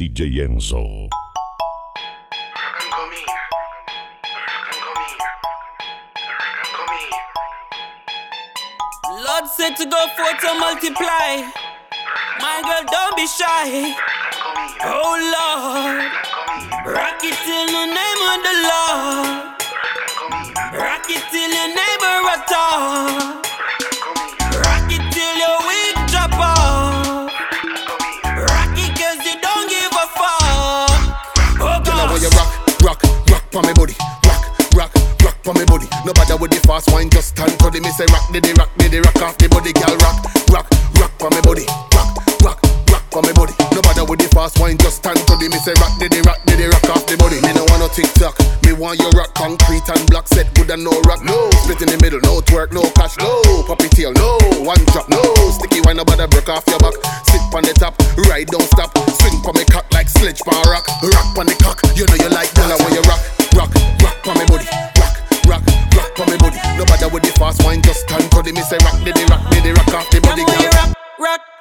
DJ Enzo. Lord said to go forth and multiply. My girl, don't be shy. Oh Lord, rock it till the name of the Lord. Rock it till your neighbor at all. For me body. No bother with the fast wine, just stand for the me say rock, did the rock, did the rock off the body, girl. Rock, rock, rock for me body. Rock, rock, rock for me body. No bother with the fast wine, just stand for the me say rock, did the rock, did the rock off the body. Me no want no TikTok, me want your rock concrete and block set good and no rock. No split in the middle, no twerk, no cash, no puppy tail, no one drop, no sticky wine, no bother break off your back. Sit on the top, ride don't stop, swing for me cock like sledge pan rock, rock on the cock. You know you like that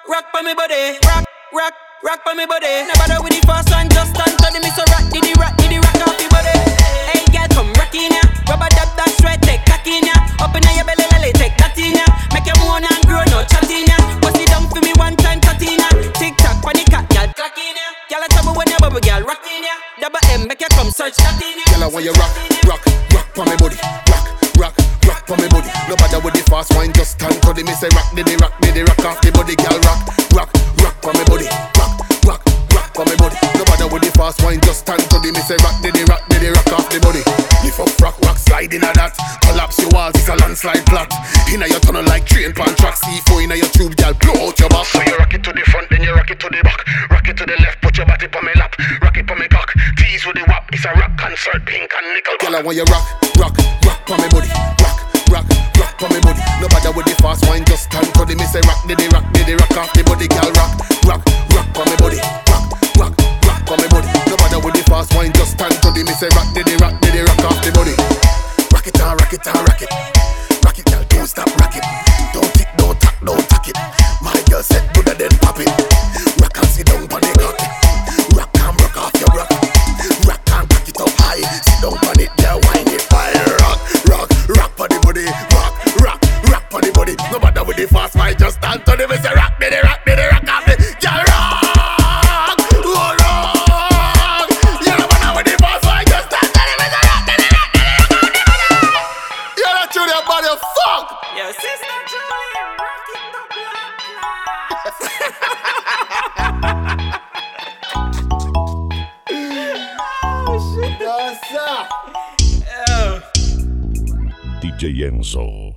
rock, rock for me body. Rock, rock, rock for me body. No bother with the fast one, just stand to the me so rock, did the rock, did the rock off the body. Hey girl, come rock in ya. Rubber dub that straight, take cock in ya. Up in your belly, lily, take that in ya. Make you moan and grow, no chat in ya. Bust it down for me one time, cut in ya. Tick tock, the cat, girl, clock in ya. Girl, I trouble when you bubble, girl, rock in ya. Double M, make you come search that in ya. Girl, when you rock, rock, rock for me body, rock, rock, rock for me body. No bother with the fast wine, just stand for the me say rock, did rock, did rock off the body, girl. Rock, rock, rock for me body, rock, rock, rock for me body. No bother with the fast wine, just stand for the me say rock, did rock, did rock off the body. Lift up, rock, rock, slide in a that. Collapse your walls, it's a landslide plot. Inna your tunnel like train pan track, C4 inna your tube, girl, blow out your back. So you rock it to the front, then you rock it to the back. Rock it to the left, put your body on me lap. Rock it on me cock. Tease with the wap, it's a rock concert, pink and nickel. Girl, when you rock, rock, rock for me body, rock, rock, for me body. No bother with the fast wine, just stand for the me say rock, did the rock, did the rock off the body, girl, rock, rock, rock for me body, rock, rock, rock for me body. No bother with the fast wine, just stand for the me say rock, did rock, did the rock off the body. Rock it on, rock it on, rock it. Just stand to the me say rock, did it, rock, did it, rock off it. Girl, rock, oh, rock. You no matter with the fast mind, just stand to the me say rock, did it, rock, did it, rock off the body. You're not true, that body, fuck. Yo, sister Julie, rock it the black oh, Yes, sir. class. Oh. DJ Enzo.